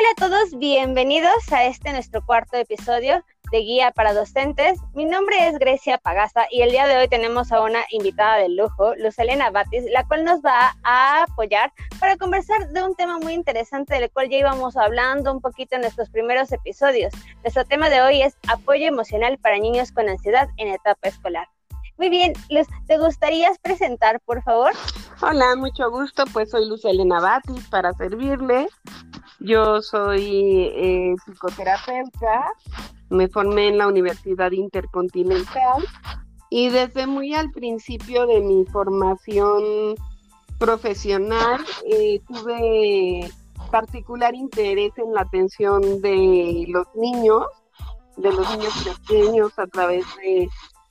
Hola a todos, bienvenidos a este nuestro cuarto episodio de Guía para Docentes. Mi nombre es Grecia Pagasa y el día de hoy tenemos a una invitada de lujo, Luz Elena Batis, la cual nos va a apoyar para conversar de un tema muy interesante del cual ya íbamos hablando un poquito en nuestros primeros episodios. Nuestro tema de hoy es apoyo emocional para niños con ansiedad en etapa escolar. Muy bien, ¿te gustaría presentar, por favor? Hola, mucho gusto, pues soy Luz Elena Batis para servirle. Yo soy eh, psicoterapeuta, me formé en la Universidad Intercontinental y desde muy al principio de mi formación profesional eh, tuve particular interés en la atención de los niños, de los niños pequeños a través de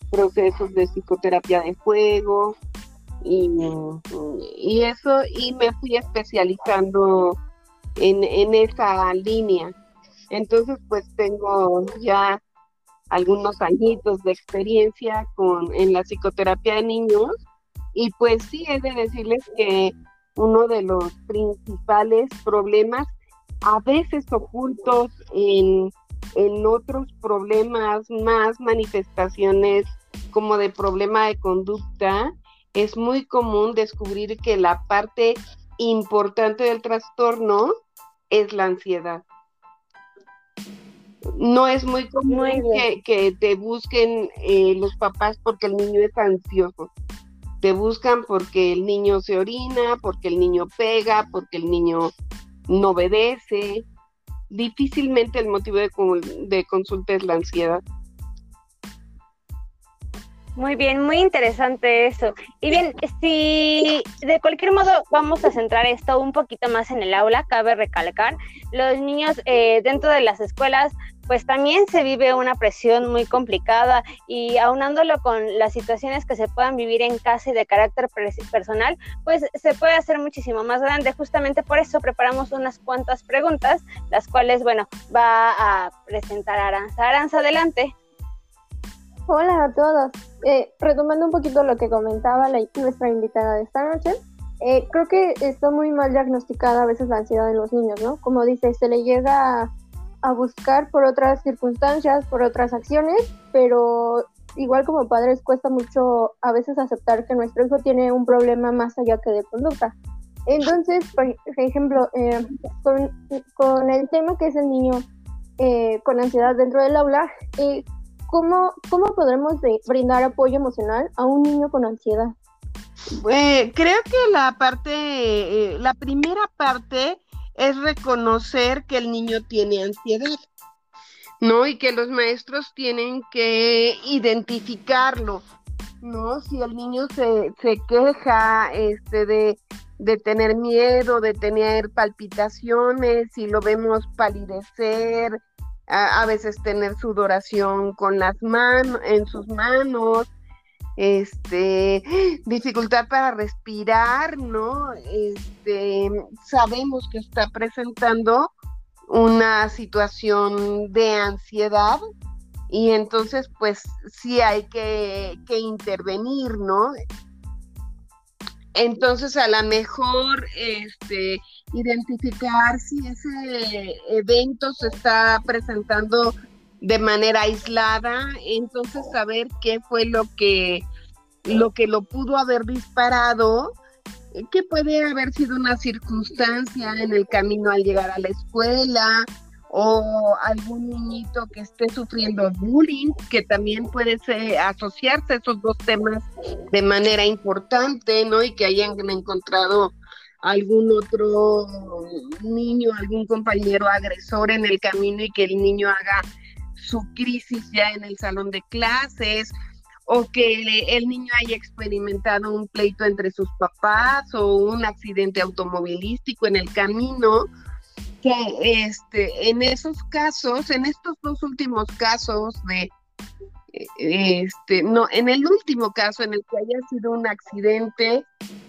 procesos de psicoterapia de juego y, y eso, y me fui especializando en, esa línea. Entonces, pues tengo ya algunos añitos de experiencia con, en la psicoterapia de niños y pues sí, he de decirles que uno de los principales problemas, a veces ocultos en, en otros problemas más, manifestaciones como de problema de conducta, es muy común descubrir que la parte importante del trastorno es la ansiedad. No es muy común que, te busquen eh, los papás porque el niño es ansioso. Te buscan porque el niño se orina, porque el niño pega, porque el niño no obedece. Difícilmente el motivo de, de consulta es la ansiedad. Muy bien, muy interesante eso. Y bien, si de cualquier modo vamos a centrar esto un poquito más en el aula, cabe recalcar, los niños eh, dentro de las escuelas pues también se vive una presión muy complicada y aunándolo con las situaciones que se puedan vivir en casa y de carácter personal, pues se puede hacer muchísimo más grande. Justamente por eso preparamos unas cuantas preguntas, las cuales, bueno, va a presentar Aranza. Aranza, adelante. Hola a todos. Eh, retomando un poquito lo que comentaba la, nuestra invitada de esta noche, eh, creo que está muy mal diagnosticada a veces la ansiedad en los niños, ¿no? Como dice, se le llega a, buscar por otras circunstancias, por otras acciones, pero igual como padres cuesta mucho a veces aceptar que nuestro hijo tiene un problema más allá que de conducta. Entonces, por ejemplo, eh, con, con, el tema que es el niño con ansiedad dentro del aula, ¿cómo, cómo podremos brindar apoyo emocional a un niño con ansiedad? creo que la parte, eh, la primera parte es reconocer que el niño tiene ansiedad, ¿no? Y que los maestros tienen que identificarlo, ¿no? Si el niño se, se queja este, de, de tener miedo, de tener palpitaciones, si lo vemos palidecer, a, veces tener sudoración con las manos, en sus manos, este, dificultad para respirar, ¿no? Este, sabemos que está presentando una situación de ansiedad y entonces pues sí hay que, que intervenir, ¿no? Entonces, a lo mejor este, identificar si ese evento se está presentando de manera aislada, entonces saber qué fue lo que lo que lo pudo haber disparado, que puede haber sido una circunstancia en el camino al llegar a la escuela, o algún niñito que esté sufriendo bullying, que también puede asociarse a esos dos temas de manera importante, ¿no? Y que hayan encontrado algún otro niño, algún compañero agresor en el camino y que el niño haga su crisis ya en el salón de clases o que el niño haya experimentado un pleito entre sus papás o un accidente automovilístico en el camino que este, en esos casos, en estos dos últimos casos de, este, no, en el último caso en el que haya sido un accidente,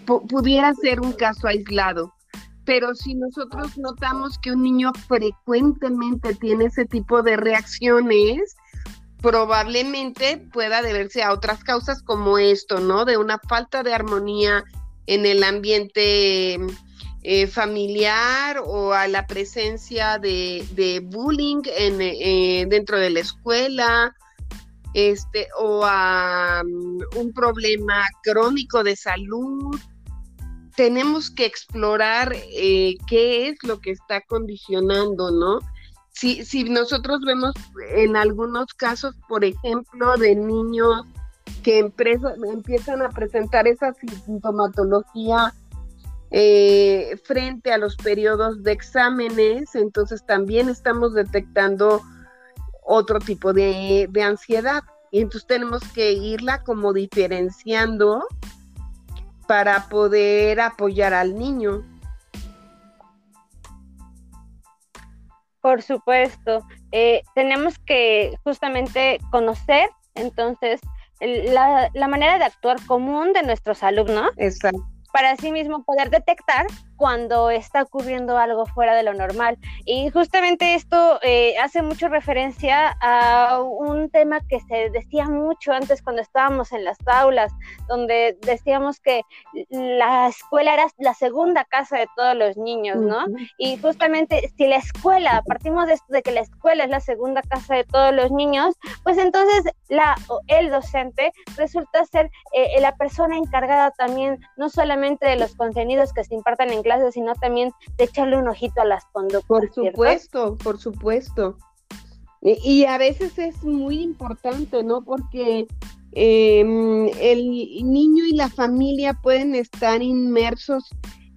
pudiera ser un caso aislado. Pero si nosotros notamos que un niño frecuentemente tiene ese tipo de reacciones, probablemente pueda deberse a otras causas como esto, ¿no? De una falta de armonía en el ambiente eh, familiar o a la presencia de, bullying en, eh, dentro de la escuela, este, o a mm, un problema crónico de salud. Tenemos que explorar eh, qué es lo que está condicionando, ¿no? Si, si nosotros vemos en algunos casos, por ejemplo, de niños que empiezan a presentar esa sintomatología eh, frente a los periodos de exámenes, entonces también estamos detectando otro tipo de, ansiedad. Y entonces tenemos que irla como diferenciando para poder apoyar al niño. Por supuesto, eh, tenemos que justamente conocer entonces la, la, manera de actuar común de nuestros alumnos. Exacto para sí mismo poder detectar cuando está ocurriendo algo fuera de lo normal. Y justamente esto eh, hace mucho referencia a un tema que se decía mucho antes cuando estábamos en las aulas, donde decíamos que la escuela era la segunda casa de todos los niños, ¿no? Y justamente si la escuela, partimos de esto de que la escuela es la segunda casa de todos los niños, pues entonces la el docente resulta ser eh, la persona encargada también no solamente de los contenidos que se impartan en clases, sino también de echarle un ojito a las conductas. Por supuesto, por supuesto. Y, a veces es muy importante, ¿no? Porque em, el niño y la familia pueden estar inmersos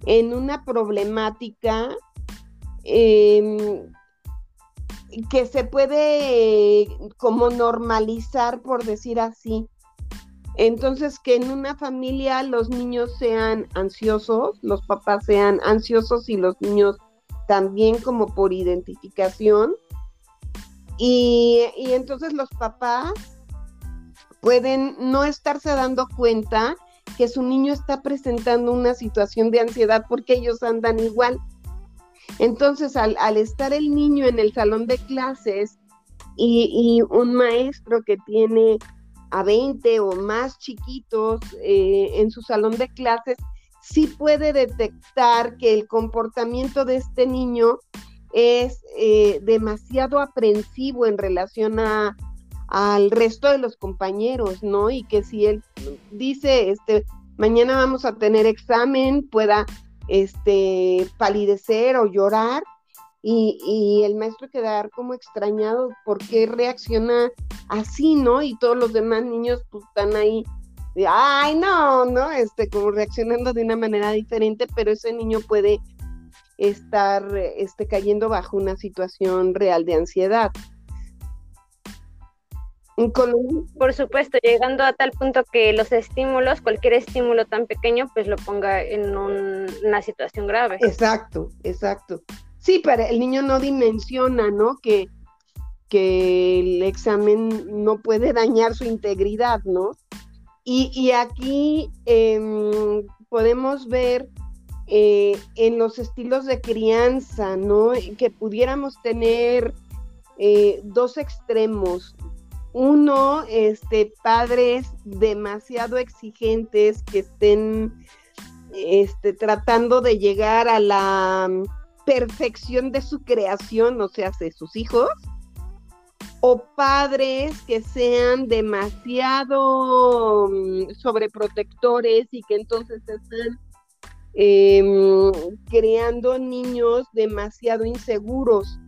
en una problemática em, que se puede como normalizar, por decir así. Entonces, que en una familia los niños sean ansiosos, los papás sean ansiosos y los niños también como por identificación. Y, entonces los papás pueden no estarse dando cuenta que su niño está presentando una situación de ansiedad porque ellos andan igual. Entonces, al, estar el niño en el salón de clases y, y un maestro que tiene a 20 o más chiquitos eh, en su salón de clases, sí puede detectar que el comportamiento de este niño es eh, demasiado aprensivo en relación a, al resto de los compañeros, ¿no? Y que si él dice, este, mañana vamos a tener examen, pueda, este, palidecer o llorar, y, el maestro quedar como extrañado por qué reacciona así, ¿no? Y todos los demás niños pues están ahí, ay, no, ¿no? Este, como reaccionando de una manera diferente, pero ese niño puede estar este, cayendo bajo una situación real de ansiedad. Por supuesto, llegando a tal punto que los estímulos, cualquier estímulo tan pequeño, pues lo ponga en una situación grave. Exacto, exacto. Sí, pero el niño no dimensiona, ¿no? Que, que el examen no puede dañar su integridad, ¿no? Y, aquí em, podemos ver eh, en los estilos de crianza, ¿no? Que pudiéramos tener eh, dos extremos. Uno, este, padres demasiado exigentes que estén este, tratando de llegar a la perfección de su creación, o sea, de sus hijos, o padres que sean demasiado mm, sobreprotectores y que entonces están em, creando niños demasiado inseguros.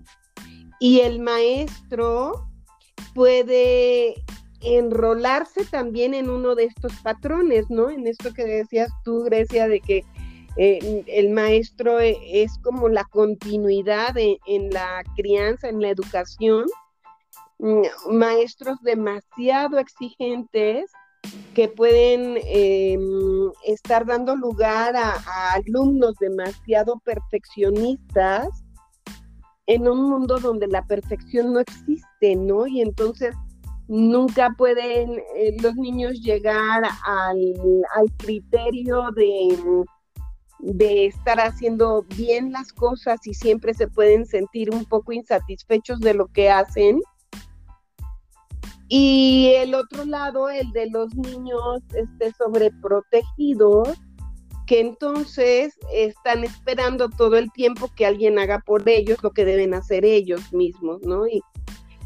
Y el maestro puede enrolarse también en uno de estos patrones, ¿no? En esto que decías tú, Grecia, de que eh, el maestro e, es como la continuidad en la crianza, en la educación. Mm, maestros demasiado exigentes que pueden em, estar dando lugar a, alumnos demasiado perfeccionistas en un mundo donde la perfección no existe, ¿no? Y entonces nunca pueden eh, los niños llegar al criterio de de estar haciendo bien las cosas y siempre se pueden sentir un poco insatisfechos de lo que hacen. Y el otro lado, el de los niños este, sobreprotegidos, que entonces están esperando todo el tiempo que alguien haga por ellos lo que deben hacer ellos mismos, ¿no? Y,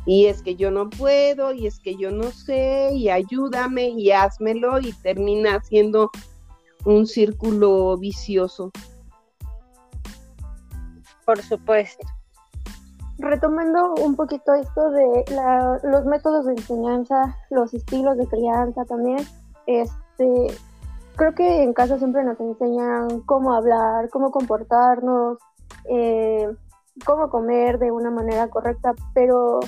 y es que yo no puedo, y es que yo no sé, y ayúdame, y házmelo, y termina siendo un círculo vicioso. Por supuesto. Retomando un poquito esto de los métodos de enseñanza, los estilos de crianza también, este, creo que en casa siempre nos enseñan cómo hablar, cómo comportarnos, eh, cómo comer de una manera correcta, pero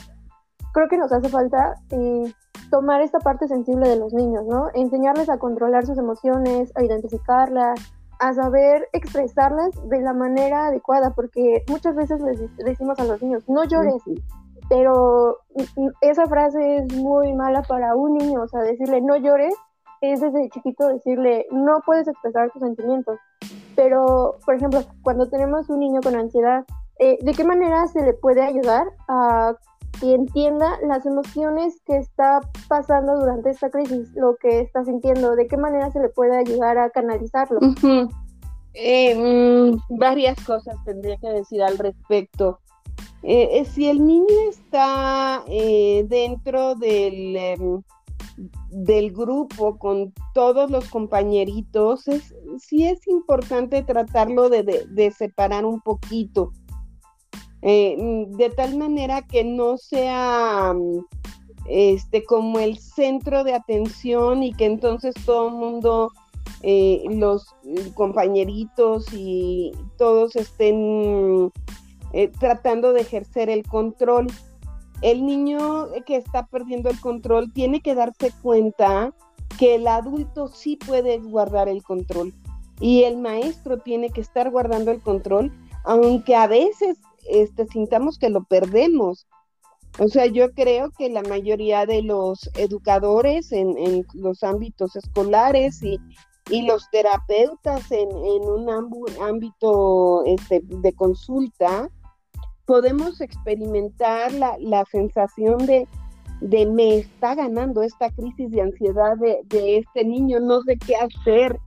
creo que nos hace falta eh, tomar esta parte sensible de los niños, ¿no? Enseñarles a controlar sus emociones, a identificarlas, a saber expresarlas de la manera adecuada, porque muchas veces les decimos a los niños, no llores, pero esa frase es muy mala para un niño, o sea, decirle no llores es desde chiquito decirle, no puedes expresar tus sentimientos. Pero, por ejemplo, cuando tenemos un niño con ansiedad, eh, ¿de qué manera se le puede ayudar a que entienda las emociones que está pasando durante esta crisis, lo que está sintiendo? ¿De qué manera se le puede ayudar a canalizarlo? Eh, mm, varias cosas tendría que decir al respecto. Eh, si el niño está dentro del em, del grupo con todos los compañeritos, es, sí es importante tratarlo de, separar un poquito, eh, de tal manera que no sea este, como el centro de atención y que entonces todo el mundo, eh, los compañeritos y todos estén eh, tratando de ejercer el control. El niño que está perdiendo el control tiene que darse cuenta que el adulto sí puede guardar el control y el maestro tiene que estar guardando el control, aunque a veces este, sintamos que lo perdemos. O sea, yo creo que la mayoría de los educadores en, los ámbitos escolares y, los terapeutas en, un ámbito este, de consulta, podemos experimentar la, sensación de, de, me está ganando esta crisis de ansiedad de, este niño, no sé qué hacer,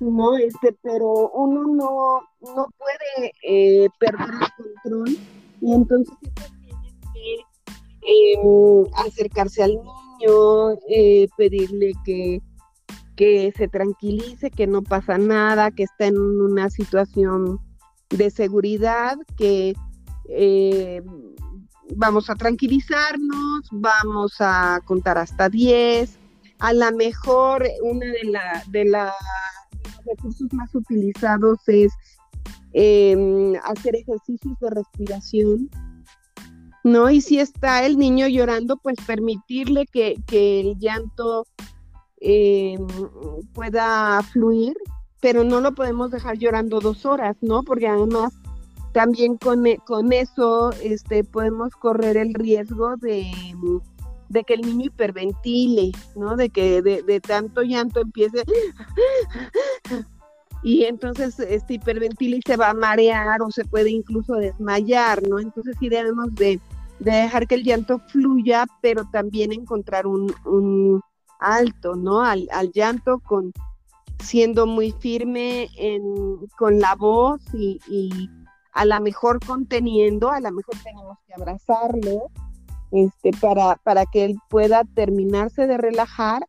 ¿no? Este, pero uno no, no puede eh, perder el control y entonces tiene que em, acercarse al niño, eh, pedirle que, que se tranquilice, que no pasa nada, que está en una situación de seguridad, que eh, vamos a tranquilizarnos, vamos a contar hasta 10. A lo mejor una de, la, de, la, los recursos más utilizados es em, hacer ejercicios de respiración, ¿no? Y si está el niño llorando, pues permitirle que, el llanto em, pueda fluir, pero no lo podemos dejar llorando dos horas, ¿no? Porque además también con, con eso este, podemos correr el riesgo de, de que el niño hiperventile, ¿no? De que de, tanto llanto empiece y entonces este hiperventila y se va a marear o se puede incluso desmayar, ¿no? Entonces sí debemos de, dejar que el llanto fluya, pero también encontrar un, alto, ¿no? Al, llanto con siendo muy firme en, con la voz y, a lo mejor conteniendo, a lo mejor tenemos que abrazarlo este, para, para que él pueda terminarse de relajar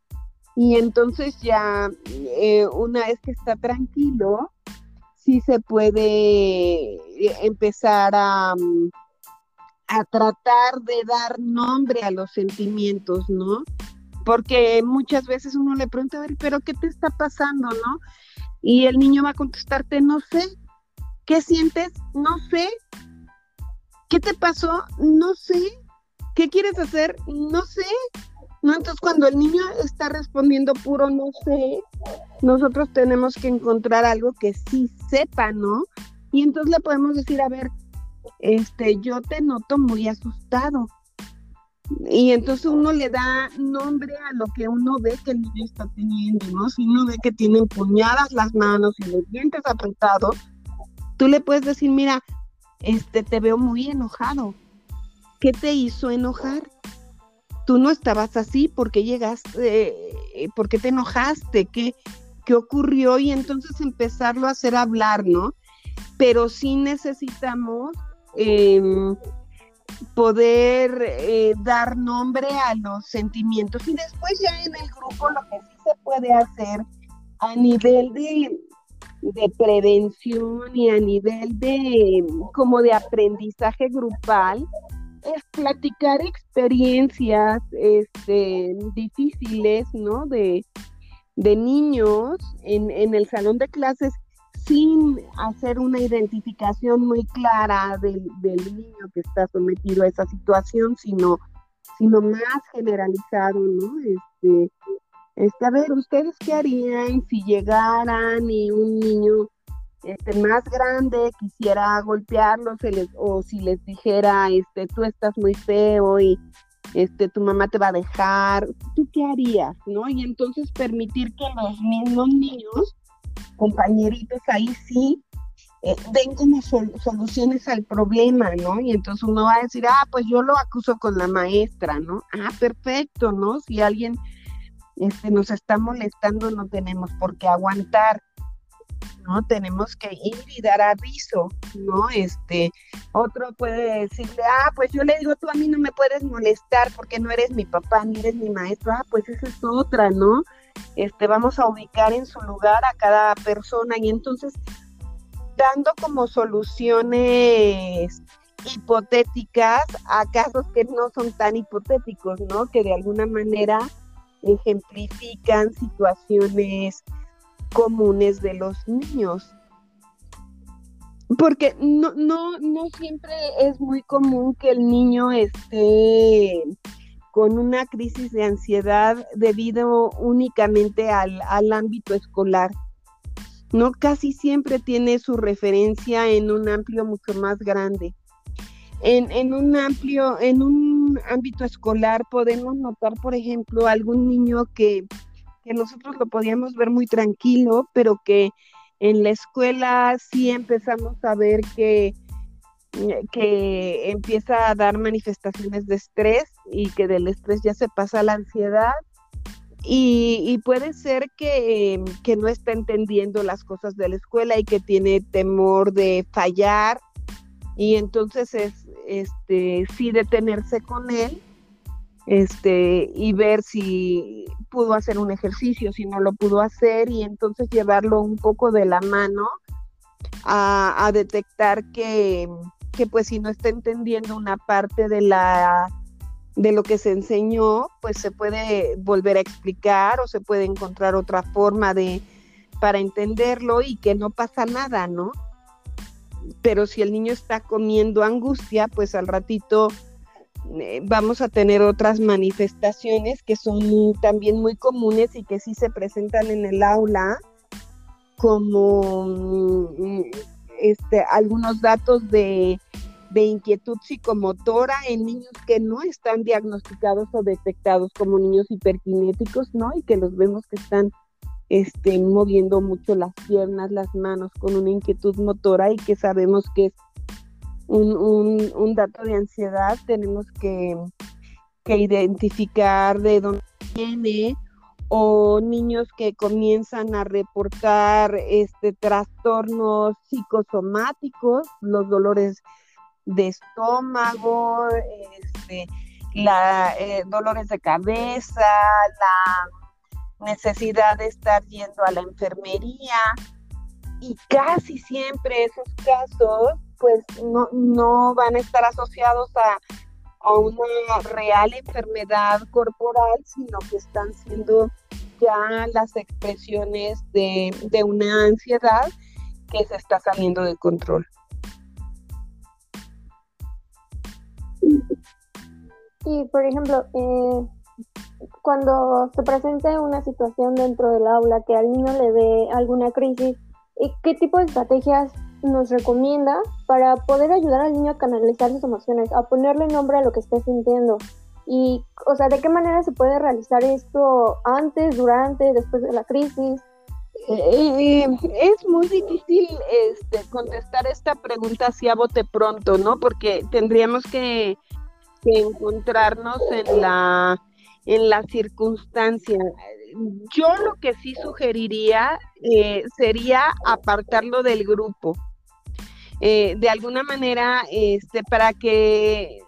y entonces ya eh, una vez que está tranquilo, sí se puede eh, empezar a, a tratar de dar nombre a los sentimientos, ¿no? Porque muchas veces uno le pregunta, a ver, pero ¿qué te está pasando, no? Y el niño va a contestarte, no sé, ¿Qué sientes? No sé. ¿Qué te pasó? No sé. ¿Qué quieres hacer? No sé. No, entonces cuando el niño está respondiendo puro no sé, nosotros tenemos que encontrar algo que sí sepa, ¿no? Y entonces le podemos decir, a ver, este, yo te noto muy asustado. Y entonces uno le da nombre a lo que uno ve que el niño está teniendo, ¿no? Si uno ve que tiene empuñadas las manos y los dientes apretados, Tú le puedes decir, mira, este, te veo muy enojado. ¿Qué te hizo enojar? Tú no estabas así, porque llegaste? Eh, ¿Por qué te enojaste? ¿Qué, qué ocurrió y entonces empezarlo a hacer hablar, ¿no? Pero sí necesitamos em, poder eh, dar nombre a los sentimientos y después ya en el grupo lo que sí se puede hacer a nivel de, de prevención y a nivel de como de aprendizaje grupal es platicar experiencias este, difíciles, ¿no? De, de niños en, en el salón de clases sin hacer una identificación muy clara del, niño que está sometido a esa situación, sino, sino más generalizado, ¿no? Este, este, a ver, ¿ustedes qué harían si llegaran y un niño este, más grande quisiera golpearlos o si les dijera, este, tú estás muy feo y este, tu mamá te va a dejar, ¿tú qué harías? ¿No? Y entonces permitir que los mismos niños, compañeritos ahí sí, eh, den como soluciones al problema, ¿no? Y entonces uno va a decir, ah, pues yo lo acuso con la maestra, ¿no? Ah, perfecto, ¿no? Si alguien este, nos está molestando, no tenemos por qué aguantar. ¿No? Tenemos que ir y dar aviso, ¿no? Este, otro puede decirle, ah, pues yo le digo, tú a mí no me puedes molestar porque no eres mi papá, ni eres mi maestro, ah, pues esa es otra, ¿no? Este, vamos a ubicar en su lugar a cada persona y entonces dando como soluciones hipotéticas a casos que no son tan hipotéticos, ¿no? Que de alguna manera ejemplifican situaciones comunes de los niños. Porque no, no, no siempre es muy común que el niño esté con una crisis de ansiedad debido únicamente al, al ámbito escolar. No casi siempre tiene su referencia en un amplio mucho más grande. En, en, un amplio, en un ámbito escolar podemos notar, por ejemplo, algún niño que que nosotros lo podíamos ver muy tranquilo, pero que en la escuela sí empezamos a ver que, que empieza a dar manifestaciones de estrés y que del estrés ya se pasa a la ansiedad. Y, puede ser que, que, no está entendiendo las cosas de la escuela y que tiene temor de fallar y entonces es este sí detenerse con él este, y ver si pudo hacer un ejercicio, si no lo pudo hacer, y entonces llevarlo un poco de la mano a, detectar que, que, pues si no está entendiendo una parte de la de lo que se enseñó, pues se puede volver a explicar o se puede encontrar otra forma de para entenderlo y que no pasa nada, ¿no? Pero si el niño está comiendo angustia, pues al ratito vamos a tener otras manifestaciones que son también muy comunes y que sí se presentan en el aula, como mm, este, algunos datos de, inquietud psicomotora en niños que no están diagnosticados o detectados como niños hiperkinéticos, ¿no? Y que los vemos que están este, moviendo mucho las piernas, las manos con una inquietud motora y que sabemos que es un, un, dato de ansiedad, tenemos que, identificar de dónde viene o niños que comienzan a reportar este trastornos psicosomáticos, los dolores de estómago, este, la, eh, dolores de cabeza, la necesidad de estar yendo a la enfermería y casi siempre esos casos pues no, no van a estar asociados a, una real enfermedad corporal, sino que están siendo ya las expresiones de, una ansiedad que se está saliendo de control. Y, por ejemplo, eh, cuando se presente una situación dentro del aula que al niño le dé alguna crisis, ¿qué tipo de estrategias nos recomienda para poder ayudar al niño a canalizar sus emociones, a ponerle nombre a lo que está sintiendo. Y, o sea, ¿de qué manera se puede realizar esto antes, durante, después de la crisis? Eh, es muy difícil este, contestar esta pregunta así a bote pronto, ¿no? Porque tendríamos que, encontrarnos en la, en la circunstancia. yo lo que sí sugeriría eh, sería apartarlo del grupo. Eh, de alguna manera, este, para que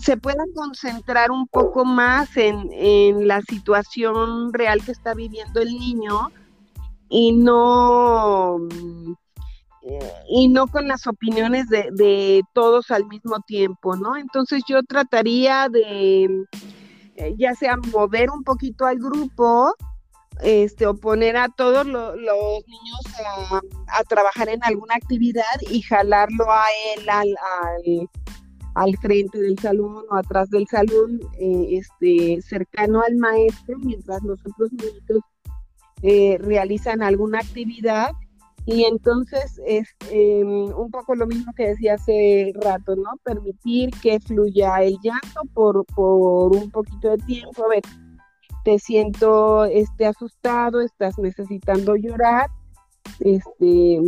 se pueda concentrar un poco más en, en, la situación real que está viviendo el niño y no y no con las opiniones de, de, todos al mismo tiempo, ¿no? Entonces yo trataría de eh, ya sea mover un poquito al grupo, este, o poner a todos los niños a, trabajar en alguna actividad y jalarlo a él al, al, frente del salón o atrás del salón, eh, este, cercano al maestro, mientras los otros niños eh, realizan alguna actividad y entonces es em, un poco lo mismo que decía hace rato, ¿no? Permitir que fluya el llanto por, por un poquito de tiempo. A ver, te siento este, asustado, estás necesitando llorar. Este,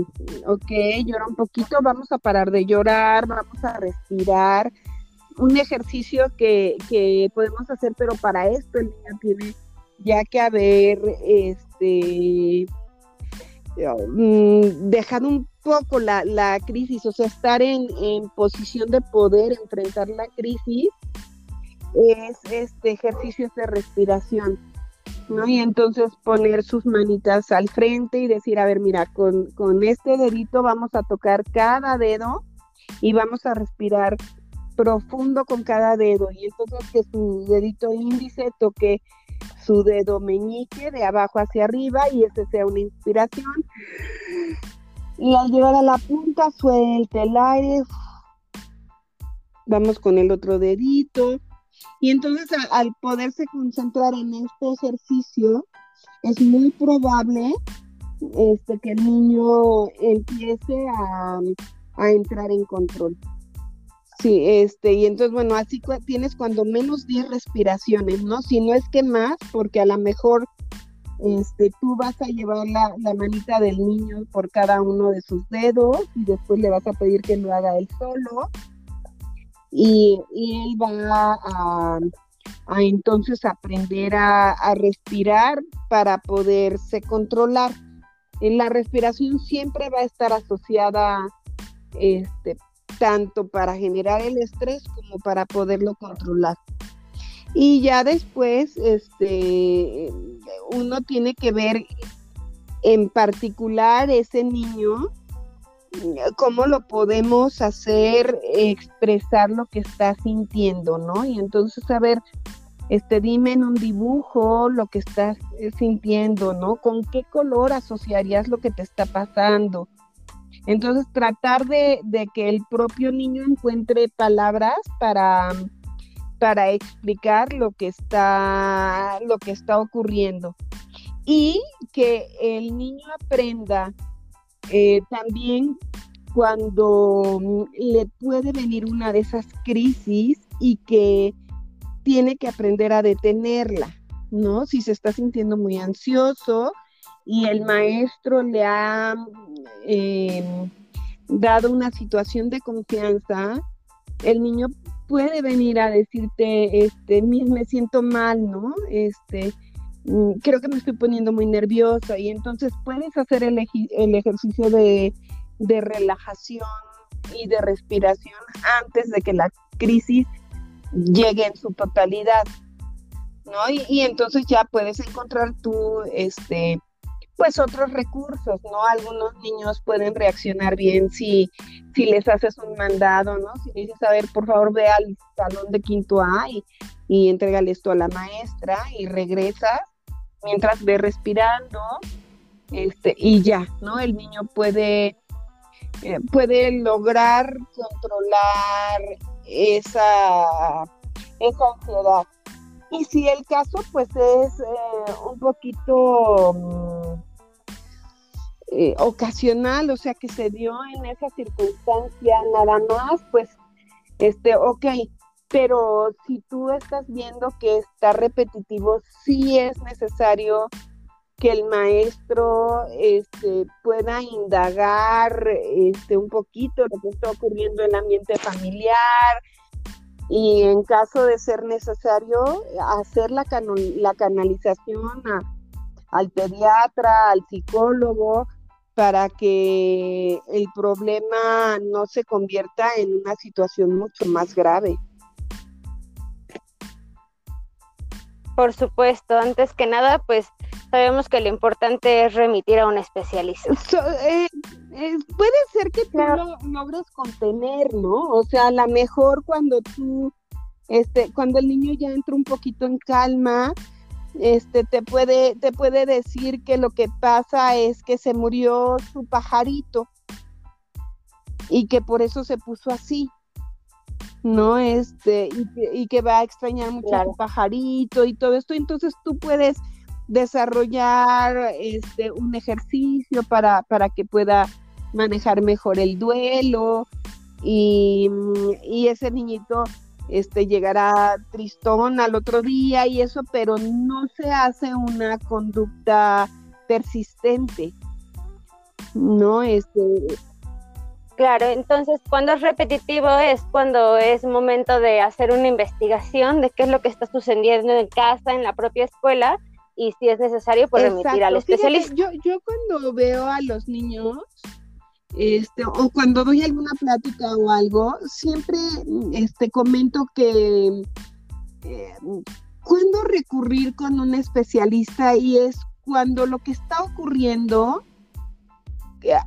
ok, llora un poquito, vamos a parar de llorar, vamos a respirar. Un ejercicio que, que podemos hacer, pero para esto el niño tiene ya que haber este Mm, dejar un poco la, la, crisis, o sea, estar en, en, posición de poder enfrentar la crisis, es este ejercicio de respiración, ¿no? Y entonces poner sus manitas al frente y decir, a ver, mira, con, con este dedito vamos a tocar cada dedo y vamos a respirar profundo con cada dedo. Y entonces que su dedito índice toque su dedo meñique de abajo hacia arriba y ese sea una inspiración. Y al llegar a la punta, suelte el aire. Vamos con el otro dedito. Y entonces al poderse concentrar en este ejercicio, es muy probable este, que el niño empiece a, a entrar en control. Sí, este, y entonces, bueno, así tienes cuando menos 10 respiraciones, ¿no? Si no es que más, porque a lo mejor este, tú vas a llevar la, manita del niño por cada uno de sus dedos y después le vas a pedir que lo haga él solo. Y, él va a, entonces aprender a, a, respirar para poderse controlar. En la respiración siempre va a estar asociada este, tanto para generar el estrés como para poderlo controlar. Y ya después, este, uno tiene que ver en particular ese niño, cómo lo podemos hacer expresar lo que está sintiendo, ¿no? Y entonces, a ver, este, dime en un dibujo lo que estás sintiendo, ¿no? ¿Con qué color asociarías lo que te está pasando? Entonces, tratar de, que el propio niño encuentre palabras para, para explicar lo que está, lo que está ocurriendo. Y que el niño aprenda eh, también cuando le puede venir una de esas crisis y que tiene que aprender a detenerla, ¿no? Si se está sintiendo muy ansioso, y el maestro le ha eh, dado una situación de confianza, el niño puede venir a decirte, este, me siento mal, ¿no? Este, mm, creo que me estoy poniendo muy nerviosa y entonces puedes hacer el, el ejercicio de, de relajación y de respiración antes de que la crisis llegue en su totalidad, ¿no? Y, entonces ya puedes encontrar tú, este, pues otros recursos, ¿no? Algunos niños pueden reaccionar bien si, si les haces un mandado, ¿no? Si dices, a ver, por favor, ve al salón de quinto A y, y esto a la maestra y regresas mientras ve respirando, este, y ya, ¿no? El niño puede, eh, puede lograr controlar esa, esa ansiedad. Y si el caso, pues es eh, un poquito mm, eh, ocasional, o sea, que se dio en esa circunstancia nada más, pues, este, ok, pero si tú estás viendo que está repetitivo, sí es necesario que el maestro este, pueda indagar este, un poquito lo que está ocurriendo en el ambiente familiar, y en caso de ser necesario hacer la, la canalización al pediatra, al psicólogo, para que el problema no se convierta en una situación mucho más grave. Por supuesto, antes que nada, pues sabemos que lo importante es remitir a un especialista. Eh, eh, puede ser que tú lo logres contener, ¿no? O sea, a lo mejor cuando tú, este, cuando el niño ya entra un poquito en calma, este, te puede, te puede decir que lo que pasa es que se murió su pajarito y que por eso se puso así. ¿No? Este, y que, va a extrañar mucho a su pajarito y todo esto. Entonces tú puedes desarrollar este, un ejercicio para, para que pueda manejar mejor el duelo y, ese niñito este, llegará tristón al otro día y eso, pero no se hace una conducta persistente, ¿no? Este, Claro, entonces cuando es repetitivo es cuando es momento de hacer una investigación de qué es lo que está sucediendo en casa, en la propia escuela, y si es necesario, pues remitir al especialista. yo, yo cuando veo a los niños, este, o cuando doy alguna plática o algo, siempre este, comento que eh, cuando recurrir con un especialista y es cuando lo que está ocurriendo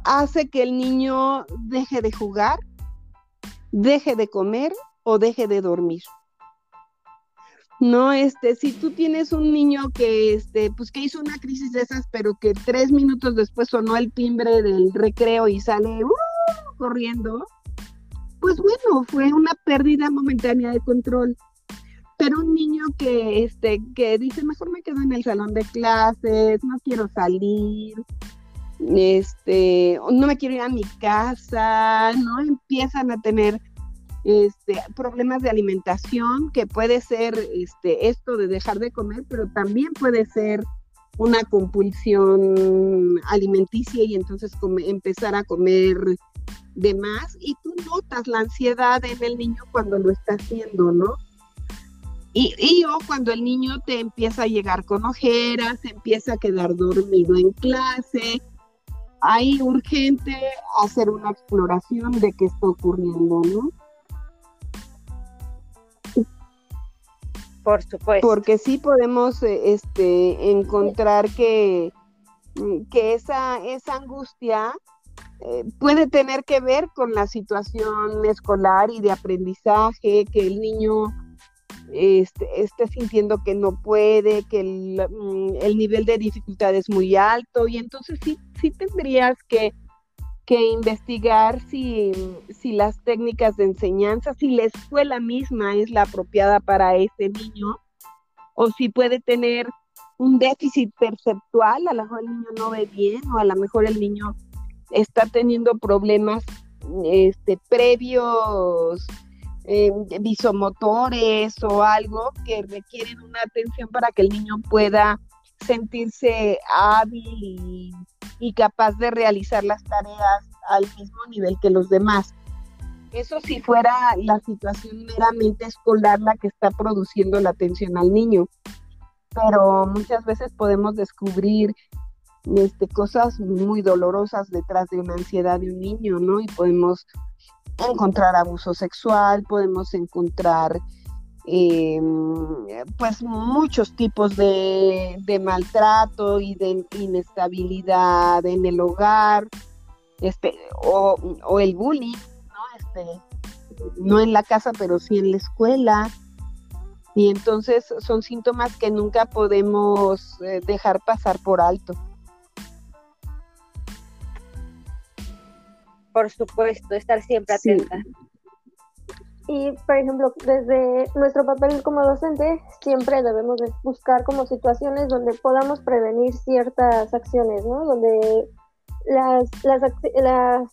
hace que el niño deje de jugar, deje de comer o deje de dormir. No, este, si tú tienes un niño que, este, pues que hizo una crisis de esas, pero que tres minutos después sonó el timbre del recreo y sale uh, corriendo, pues bueno, fue una pérdida momentánea de control. Pero un niño que, este, que dice, mejor me quedo en el salón de clases, no quiero salir, este, no me quiero ir a mi casa, ¿no? Empiezan a tener este, problemas de alimentación, que puede ser este, esto de dejar de comer, pero también puede ser una compulsión alimenticia y entonces empezar a comer de más y tú notas la ansiedad en el niño cuando lo está haciendo, ¿no? Y, y, o cuando el niño te empieza a llegar con ojeras, empieza a quedar dormido en clase, hay urgente hacer una exploración de qué está ocurriendo, ¿no? Por supuesto. Porque sí podemos eh, este, encontrar que, mm, que esa, esa angustia eh, puede tener que ver con la situación escolar y de aprendizaje, que el niño este, esté sintiendo que no puede, que mm, el, nivel de dificultad es muy alto y entonces sí, sí tendrías que, investigar si, si las técnicas de enseñanza, si la escuela misma es la apropiada para ese niño o si puede tener un déficit perceptual, a lo mejor el niño no ve bien o a lo mejor el niño está teniendo problemas este, previos eh, visomotores o algo que requieren una atención para que el niño pueda sentirse hábil y, capaz de realizar las tareas al mismo nivel que los demás. Eso si fuera la situación meramente escolar la que está produciendo la atención al niño. Pero muchas veces podemos descubrir este, cosas muy dolorosas detrás de una ansiedad de un niño, ¿no? Y podemos encontrar abuso sexual, podemos encontrar em, pues muchos tipos de, maltrato y de inestabilidad en el hogar, este, o, el bullying, ¿no? Este, no en la casa, pero sí en la escuela. Y entonces son síntomas que nunca podemos eh, dejar pasar por alto. Por supuesto, estar siempre atenta. Y, por ejemplo, desde nuestro papel como docente, siempre debemos buscar como situaciones donde podamos prevenir ciertas acciones, ¿no? Donde las, las, las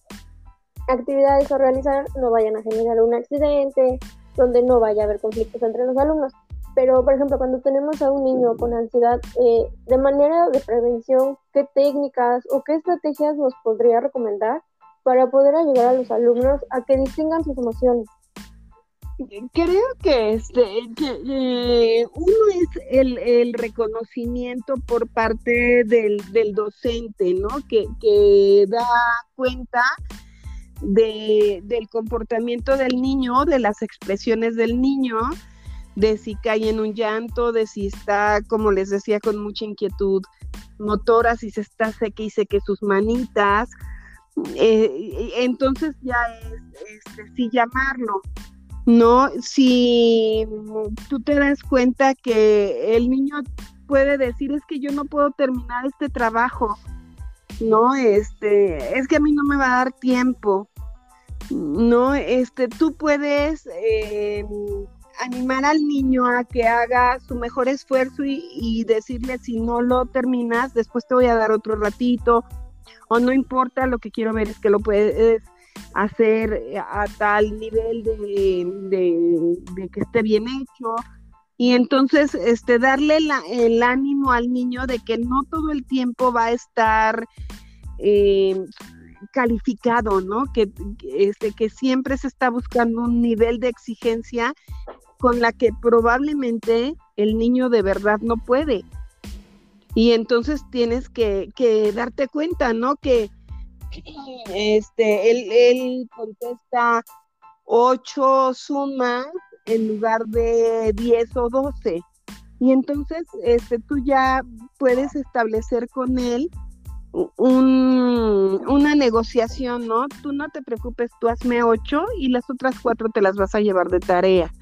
actividades a realizar no vayan a generar un accidente, donde no vaya a haber conflictos entre los alumnos. Pero, por ejemplo, cuando tenemos a un niño con ansiedad, eh, de manera de prevención, ¿qué técnicas o qué estrategias nos podría recomendar para poder ayudar a los alumnos a que distingan sus emociones. creo que este que, uno es el, el, reconocimiento por parte del, del docente, ¿no? Que, que da cuenta de, del comportamiento del niño, de las expresiones del niño, de si cae en un llanto, de si está, como les decía, con mucha inquietud motora, si se está seque y seque sus manitas. Eh, entonces ya es, este, llamarlo, ¿no? Si tú te das cuenta que el niño puede decir, es que yo no puedo terminar este trabajo, ¿no? Este, es que a mí no me va a dar tiempo, ¿no? Este, tú puedes eh, animar al niño a que haga su mejor esfuerzo y, decirle si no lo terminas, después te voy a dar otro ratito, o no importa, lo que quiero ver es que lo puedes hacer a tal nivel de, que esté bien hecho. Y entonces, este, darle el ánimo al niño de que no todo el tiempo va a estar eh, calificado, ¿no? Que, este, que siempre se está buscando un nivel de exigencia con la que probablemente el niño de verdad no puede. Y entonces tienes que, darte cuenta, ¿no? Que este, él, contesta ocho sumas en lugar de diez o doce. Y entonces este, tú ya puedes establecer con él un, una negociación, ¿no? Tú no te preocupes, tú hazme ocho y las otras cuatro te las vas a llevar de tarea.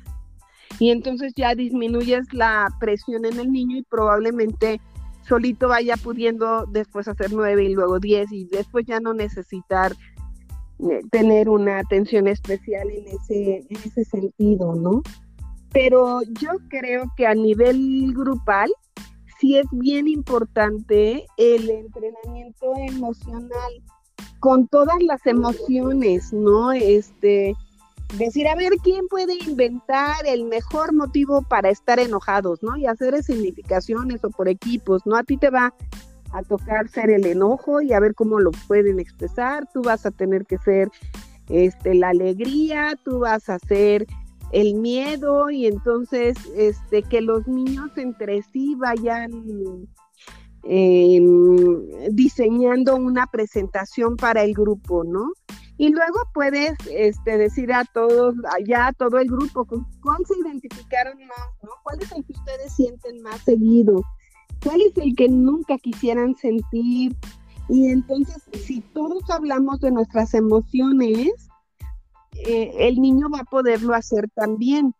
Y entonces ya disminuyes la presión en el niño y probablemente solito vaya pudiendo después hacer nueve y luego diez y después ya no necesitar eh, tener una atención especial en ese, en ese sentido, ¿no? Pero yo creo que a nivel grupal, sí es bien importante el entrenamiento emocional con todas las emociones, ¿no? Este, decir, a ver, ¿quién puede inventar el mejor motivo para estar enojados, ¿no? Y hacer significaciones o por equipos, ¿no? A ti te va a tocar ser el enojo y a ver cómo lo pueden expresar, tú vas a tener que ser este, la alegría, tú vas a ser el miedo y entonces este que los niños entre sí vayan em, diseñando una presentación para el grupo, ¿no? Y luego puedes este, decir a todos, allá a todo el grupo, ¿cuál se identificaron más? ¿no? ¿Cuál es el que ustedes sienten más seguido? ¿Cuál es el que nunca quisieran sentir? Y entonces, si todos hablamos de nuestras emociones, eh, el niño va a poderlo hacer también.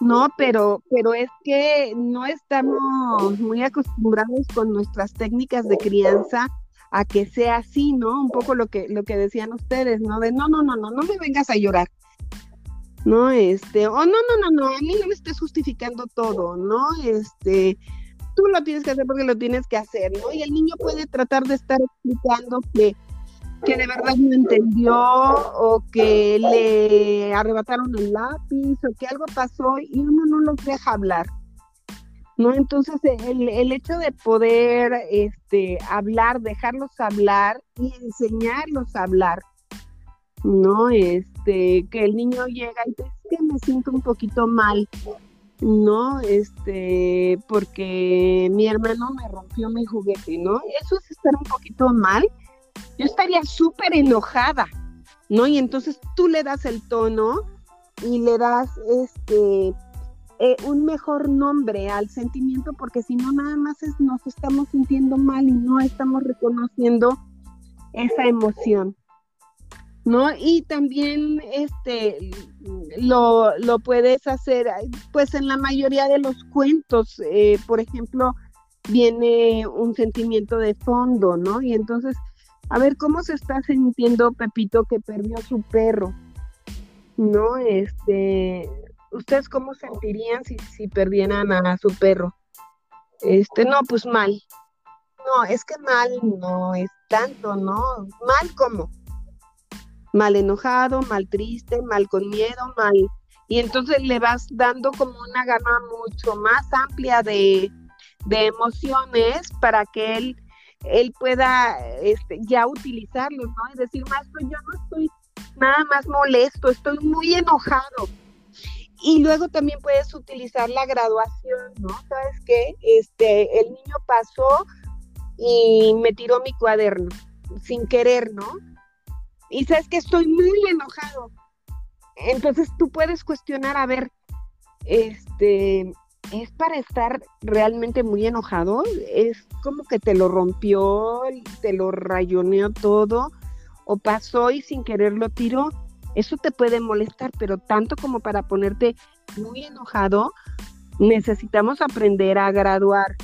No, pero, pero es que no estamos muy acostumbrados con nuestras técnicas de crianza a que sea así, ¿no? Un poco lo que, lo que decían ustedes, ¿no? De no, no, no, no, no me vengas a llorar. ¿No? Este, o no, no, no, no, a mí no me estés justificando todo, ¿no? Este, tú lo tienes que hacer porque lo tienes que hacer, ¿no? Y el niño puede tratar de estar explicando que que de verdad no entendió o que le arrebataron el lápiz o que algo pasó y uno no los deja hablar. ¿No? Entonces el, el hecho de poder este, hablar, dejarlos hablar y enseñarlos a hablar, ¿no? Este, que el niño llega y dice, que me siento un poquito mal, ¿no? Este, porque mi hermano me rompió mi juguete, ¿no? Eso es estar un poquito mal yo estaría súper enojada, ¿no? Y entonces tú le das el tono y le das este eh, un mejor nombre al sentimiento, porque si no, nada más es, nos estamos sintiendo mal y no estamos reconociendo esa emoción. ¿No? Y también este lo, lo puedes hacer, pues en la mayoría de los cuentos, eh, por ejemplo, viene un sentimiento de fondo, ¿no? Y entonces a ver cómo se está sintiendo Pepito que perdió su perro. ¿No? Este, ¿ustedes cómo sentirían si, si perdieran a su perro? Este, no, pues mal. No, es que mal no es tanto, ¿no? Mal como. Mal enojado, mal triste, mal con miedo, mal. Y entonces le vas dando como una gama mucho más amplia de, de emociones para que él él pueda este, ya utilizarlo, ¿no? Y decir, maestro, yo no estoy nada más molesto, estoy muy enojado. Y luego también puedes utilizar la graduación, ¿no? ¿Sabes qué? Este, el niño pasó y me tiró mi cuaderno sin querer, ¿no? Y sabes que estoy muy enojado. Entonces tú puedes cuestionar, a ver, este, ¿es para estar realmente muy enojado? ¿Es como que te lo rompió, te lo rayoneó todo? ¿O pasó y sin querer lo tiró? Eso te puede molestar, pero tanto como para ponerte muy enojado, necesitamos aprender a graduar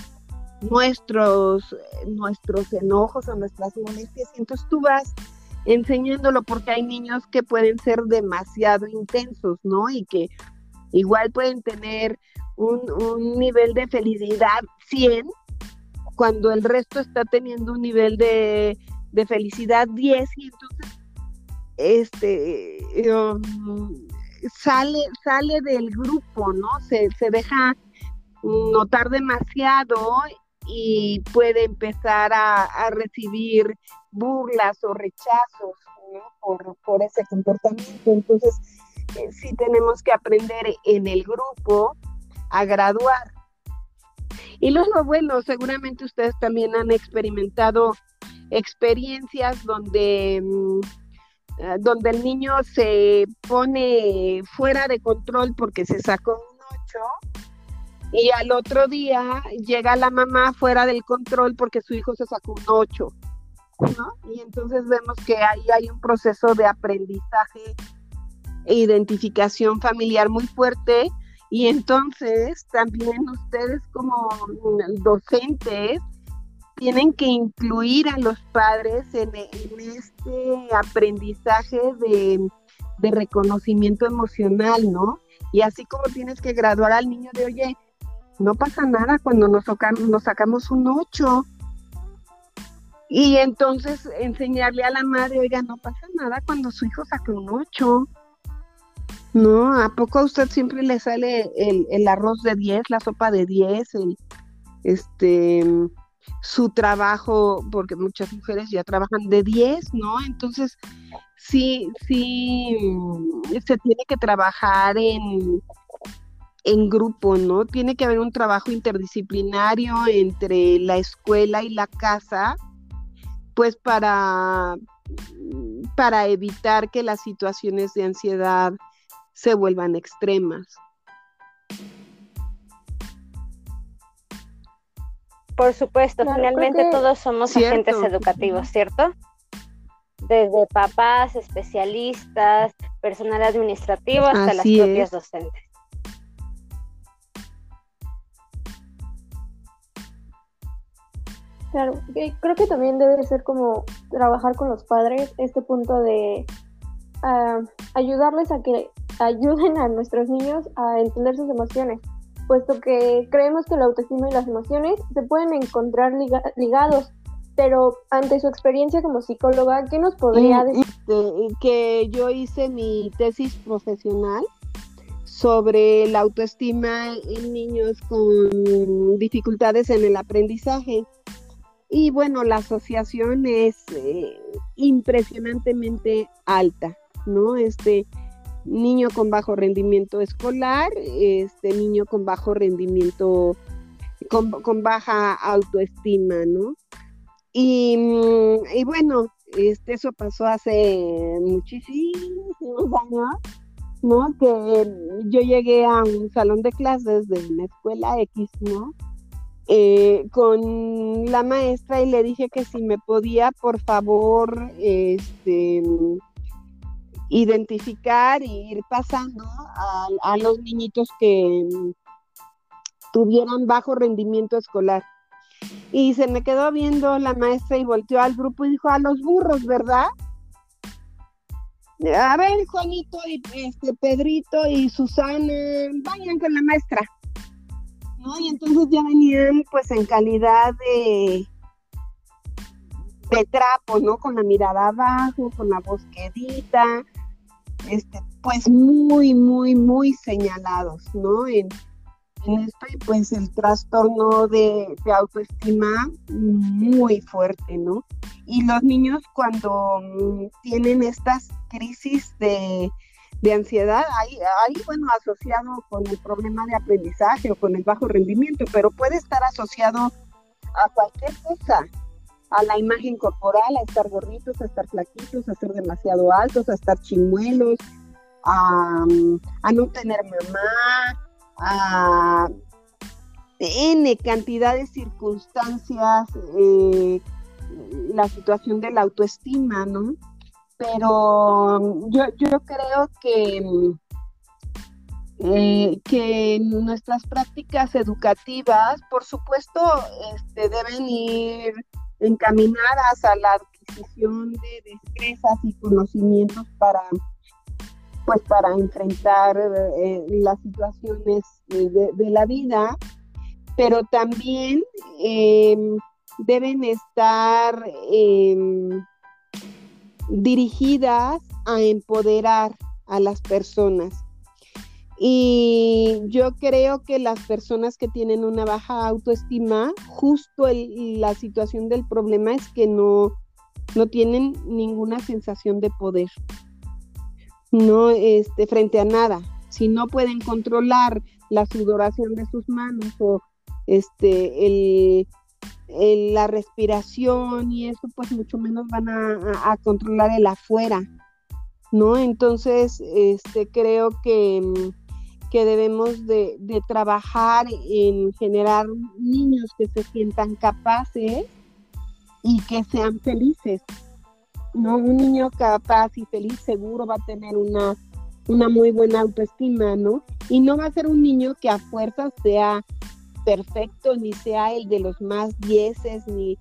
nuestros, nuestros enojos o nuestras molestias. Entonces tú vas enseñándolo porque hay niños que pueden ser demasiado intensos, ¿no? Y que igual pueden tener un, un nivel de felicidad 100 cuando el resto está teniendo un nivel de, de felicidad 10 y entonces este um, sale sale del grupo no se, se deja notar demasiado y puede empezar a, recibir burlas o rechazos por, ese comportamiento. Entonces, eh, sí tenemos que aprender en el grupo a graduar. Y luego, bueno, seguramente ustedes también han experimentado experiencias donde, mm, eh, donde el niño se pone fuera de control porque se sacó un 8 y al otro día llega la mamá fuera del control porque su hijo se sacó un 8. ¿no? Y entonces vemos que ahí hay un proceso de aprendizaje e identificación familiar muy fuerte. Y entonces también ustedes como docentes tienen que incluir a los padres en, este aprendizaje de, reconocimiento emocional, ¿no? Y así como tienes que graduar al niño de, oye, no pasa nada cuando nos, sacamos un 8. Y entonces enseñarle a la madre, oiga, no pasa nada cuando su hijo saca un 8. No, ¿a poco a usted siempre le sale el, arroz de 10, la sopa de 10, el, este, su trabajo, porque muchas mujeres ya trabajan de 10, ¿no? Entonces, sí, sí, se tiene que trabajar en, en grupo, ¿no? Tiene que haber un trabajo interdisciplinario entre la escuela y la casa, pues para, para evitar que las situaciones de ansiedad se vuelvan extremas. Por supuesto, finalmente todos somos agentes educativos, ¿cierto? Desde papás, especialistas, personal administrativo hasta las propias docentes. Claro, creo que también debe ser como trabajar con los padres este punto de ah, ayudarles a que ayuden a nuestros niños a entender sus emociones, puesto que creemos que la autoestima y las emociones se pueden encontrar ligados, pero ante su experiencia como psicóloga, ¿qué nos podría decir? que yo hice mi tesis profesional sobre la autoestima en niños con dificultades en el aprendizaje. Y bueno, la asociación es eh, impresionantemente alta, ¿no? Este niño con bajo rendimiento escolar, este niño con bajo rendimiento, con, baja autoestima, ¿no? Y, bueno, este, eso pasó hace muchísimos años, ¿no? Que yo llegué a un salón de clases de una escuela X, ¿no? Eh, con la maestra y le dije que si me podía, por favor, este, identificar e ir pasando a, los niñitos que tuvieran bajo rendimiento escolar. Y se me quedó viendo la maestra y volteó al grupo y dijo, a los burros, ¿verdad? A ver, Juanito y este Pedrito y Susana, vayan con la maestra. Y entonces ya venían pues en calidad de, de trapo, ¿no? Con la mirada abajo, con la voz quedita, este, pues muy, muy, muy señalados, ¿no? En, esto y pues el trastorno de, de, autoestima muy fuerte, ¿no? Y los niños cuando mm, tienen estas crisis de, de ansiedad, ahí, ahí, bueno, asociado con el problema de aprendizaje o con el bajo rendimiento, pero puede estar asociado a cualquier cosa, a la imagen corporal, a estar gorditos, a estar flaquitos, a ser demasiado altos, a estar chimuelos, a, no tener mamá, a N cantidad de circunstancias, eh, la situación de la autoestima, ¿no? Pero yo, yo creo que, eh, que nuestras prácticas educativas, por supuesto, este, deben ir encaminadas a la adquisición de destrezas y conocimientos para pues para enfrentar eh, las situaciones de, la vida, pero también em, deben estar em, dirigidas a empoderar a las personas. Y yo creo que las personas que tienen una baja autoestima, justo la situación del problema es que no, no tienen ninguna sensación de poder, no este, frente a nada. Si no pueden controlar la sudoración de sus manos o este, el, la respiración y eso, pues mucho menos van a, controlar el afuera, ¿no? Entonces, este, creo que, que debemos de, trabajar en generar niños que se sientan capaces y que sean felices, ¿no? Un niño capaz y feliz seguro va a tener una, una muy buena autoestima, ¿no? Y no va a ser un niño que a fuerza sea perfecto, ni sea el de los más dieces, ni,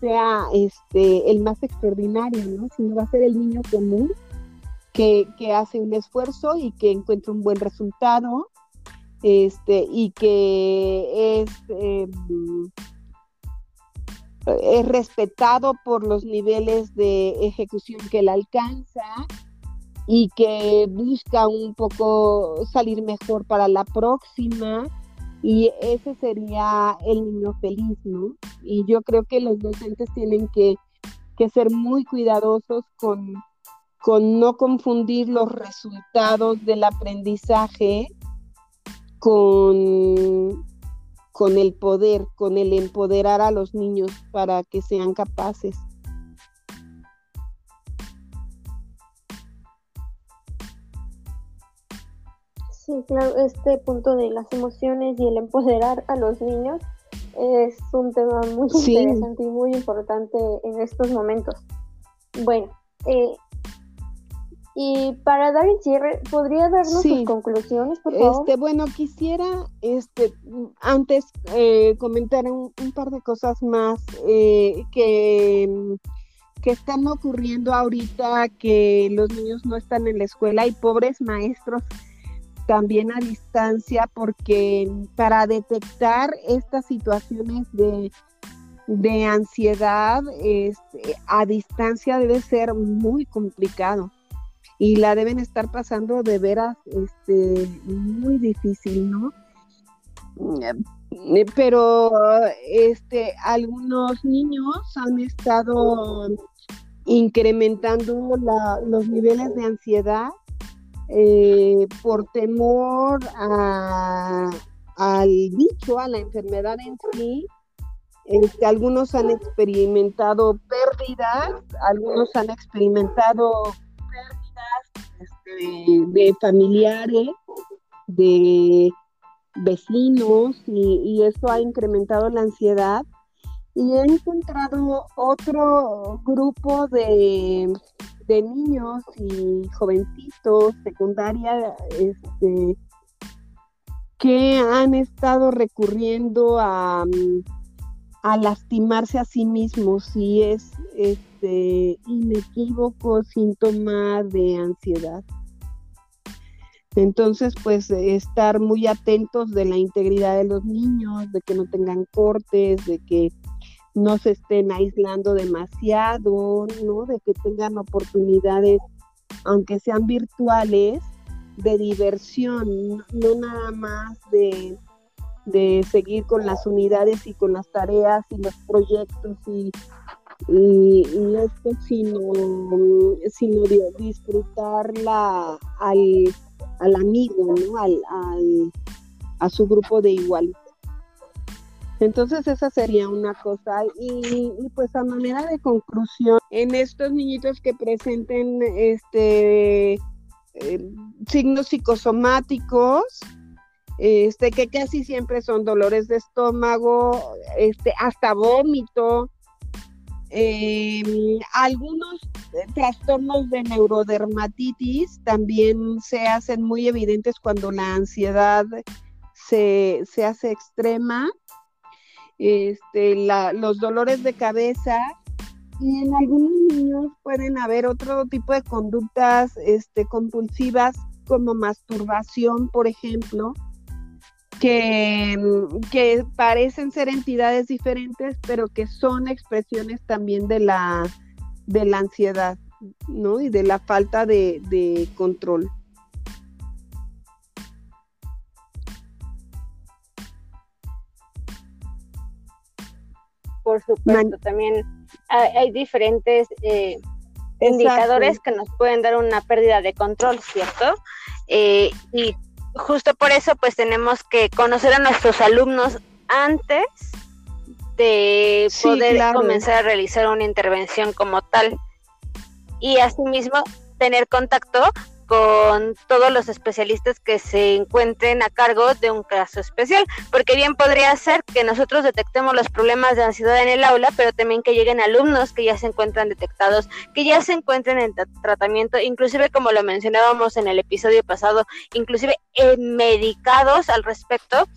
sea este el más extraordinario, ¿no? Sino va a ser el niño común que, hace un esfuerzo y que encuentra un buen resultado, este, y que es, em, es respetado por los niveles de ejecución que él alcanza y que busca un poco salir mejor para la próxima y ese sería el niño feliz, ¿no? Y yo creo que los docentes tienen que, ser muy cuidadosos con, con no confundir los resultados del aprendizaje con, con el poder, con el empoderar a los niños para que sean capaces. Sí, claro, este punto de las emociones y el empoderar a los niños es un tema muy interesante y muy importante en estos momentos. Bueno, eh, y para dar el cierre, ¿podría darnos sus conclusiones, por favor? Este, bueno, quisiera este, antes eh, comentar un, par de cosas más eh, que, que están ocurriendo ahorita, que los niños no están en la escuela y pobres maestros también a distancia porque para detectar estas situaciones de, ansiedad este, a distancia debe ser muy complicado y la deben estar pasando de veras este, muy difícil, ¿no? Eh, pero este, algunos niños han estado incrementando los niveles de ansiedad eh, por temor al bicho, a la enfermedad en sí. Este, algunos han experimentado pérdidas, algunos han experimentado de familiares, de vecinos, y, y eso ha incrementado la ansiedad. Y he encontrado otro grupo de de niños y jovencitos, secundaria, este, que han estado recurriendo a, a lastimarse a sí mismos y es este inequívoco síntoma de ansiedad. Entonces, pues estar muy atentos de la integridad de los niños, de que no tengan cortes, de que no se estén aislando demasiado, ¿no? De que tengan oportunidades, aunque sean virtuales, de diversión, no nada más de, seguir con las unidades y con las tareas y los proyectos y, y, esto sino, sino disfrutarla al, al amigo, ¿no? Al, a su grupo de iguales. Entonces esa sería una cosa. Y, pues a manera de conclusión, en estos niñitos que presenten este eh, signos psicosomáticos, este, que casi siempre son dolores de estómago, este, hasta vómito, em, algunos trastornos de neurodermatitis también se hacen muy evidentes cuando la ansiedad se, se hace extrema este, la, los dolores de cabeza y en algunos niños pueden haber otro tipo de conductas este, compulsivas como masturbación, por ejemplo, que, que, parecen ser entidades diferentes, pero que son expresiones también de la, de la ansiedad, ¿no? Y de la falta de, de control. por supuesto, también hay, diferentes eh, indicadores que nos pueden dar una pérdida de control, ¿cierto? Eh, y justo por eso, pues tenemos que conocer a nuestros alumnos antes de poder comenzar a realizar una intervención como tal. Y asimismo, tener contacto con todos los especialistas que se encuentren a cargo de un caso especial, porque bien podría ser que nosotros detectemos los problemas de ansiedad en el aula, pero también que lleguen alumnos que ya se encuentran detectados, que ya se encuentren en tratamiento, inclusive como lo mencionábamos en el episodio pasado, inclusive medicados al respecto,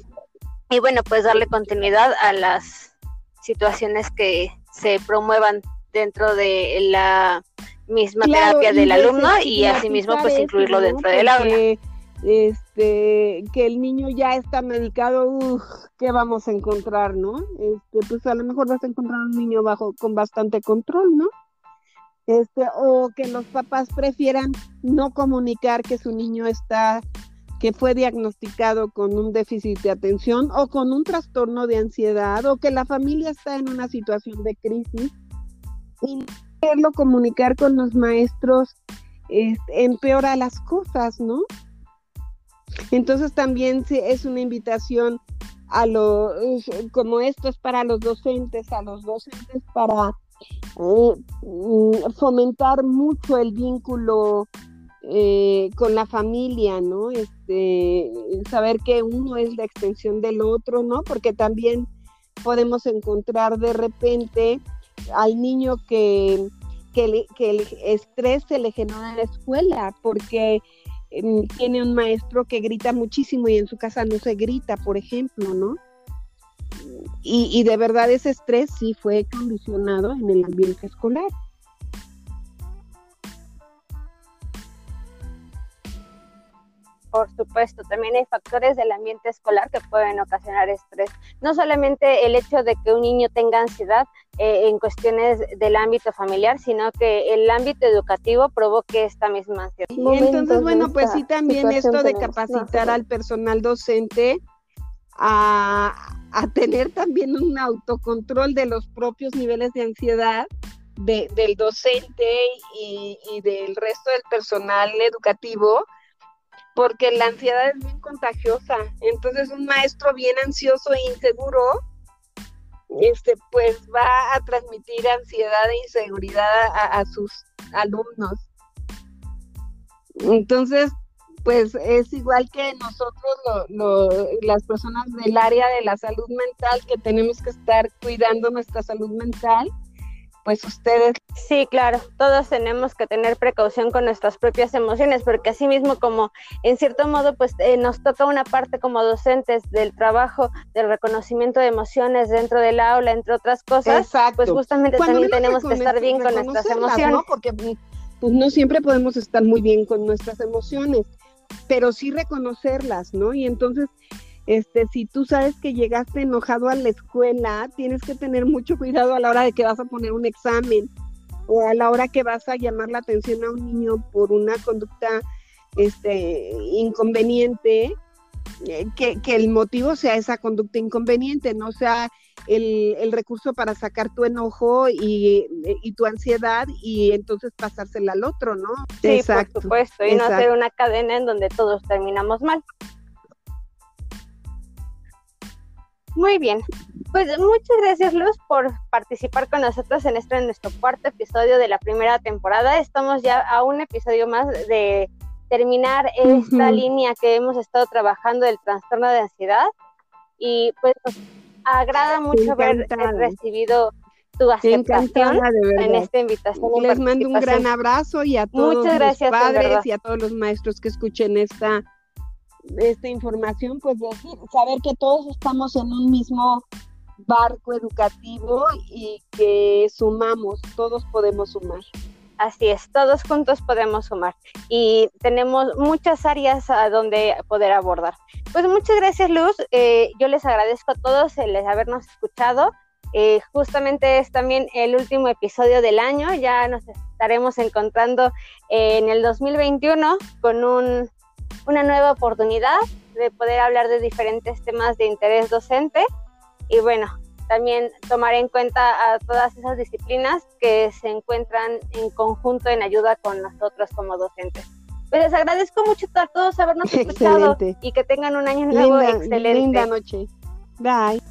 y bueno, pues darle continuidad a las situaciones que se promuevan dentro de la misma terapia del alumno y asimismo pues incluirlo dentro del aula. Este, que el niño ya está medicado, uff, ¿qué vamos a encontrar, no? Este, pues a lo mejor vas a encontrar un niño bajo con bastante control, ¿no? Este, o que los papás prefieran no comunicar que su niño está, que fue diagnosticado con un déficit de atención o con un trastorno de ansiedad o que la familia está en una situación de crisis y comunicar con los maestros empeora las cosas, ¿no? Entonces también es una invitación a los, como esto es para los docentes, a los docentes para eh, fomentar mucho el vínculo eh, con la familia, ¿no? Este, saber que uno es la extensión del otro, ¿no? Porque también podemos encontrar de repente al niño que, que, el estrés se le genera en la escuela, porque em, tiene un maestro que grita muchísimo y en su casa no se grita, por ejemplo, ¿no? Y, y de verdad ese estrés sí fue condicionado en el ambiente escolar. Por supuesto, también hay factores del ambiente escolar que pueden ocasionar estrés. No solamente el hecho de que un niño tenga ansiedad eh, en cuestiones del ámbito familiar, sino que el ámbito educativo provoque esta misma ansiedad. entonces, bueno, pues sí, también esto de capacitar al personal docente a, tener también un autocontrol de los propios niveles de ansiedad del docente y, y del resto del personal educativo porque la ansiedad es bien contagiosa. Entonces un maestro bien ansioso e inseguro, este, pues va a transmitir ansiedad e inseguridad a, sus alumnos. Entonces, pues es igual que nosotros, las personas del área de la salud mental, que tenemos que estar cuidando nuestra salud mental pues ustedes. Sí, claro, todos tenemos que tener precaución con nuestras propias emociones, porque así mismo como en cierto modo pues eh, nos toca una parte como docentes del trabajo del reconocimiento de emociones dentro del aula, entre otras cosas, pues justamente también tenemos que estar bien con nuestras emociones. ¿no? Porque pues no siempre podemos estar muy bien con nuestras emociones, pero sí reconocerlas, ¿no? Y entonces este, si tú sabes que llegaste enojado a la escuela, tienes que tener mucho cuidado a la hora de que vas a poner un examen o a la hora que vas a llamar la atención a un niño por una conducta este, inconveniente, eh, que, que, el motivo sea esa conducta inconveniente, no sea el, recurso para sacar tu enojo y, tu ansiedad y entonces pasársela al otro, ¿no? Sí, exacto, por supuesto, y no hacer una cadena en donde todos terminamos mal. Muy bien, pues muchas gracias Luz por participar con nosotros en este nuestro cuarto episodio de la primera temporada. Estamos ya a un episodio más de terminar esta línea que hemos estado trabajando del trastorno de ansiedad. Y pues nos agrada mucho haber recibido tu aceptación en esta invitación. Les mando un gran abrazo y a todos los padres y a todos los maestros que escuchen esta, esta información, pues decir, saber que todos estamos en un mismo barco educativo y que sumamos, todos podemos sumar. Así es, todos juntos podemos sumar y tenemos muchas áreas a donde poder abordar. Pues muchas gracias Luz, eh, yo les agradezco a todos el habernos escuchado. Eh, justamente es también el último episodio del año, ya nos estaremos encontrando en el 2021 con un, una nueva oportunidad de poder hablar de diferentes temas de interés docente. Y bueno, también tomar en cuenta a todas esas disciplinas que se encuentran en conjunto en ayuda con nosotros como docentes. Pues les agradezco mucho a todos habernos escuchado y que tengan un año nuevo excelente. Linda noche. Bye.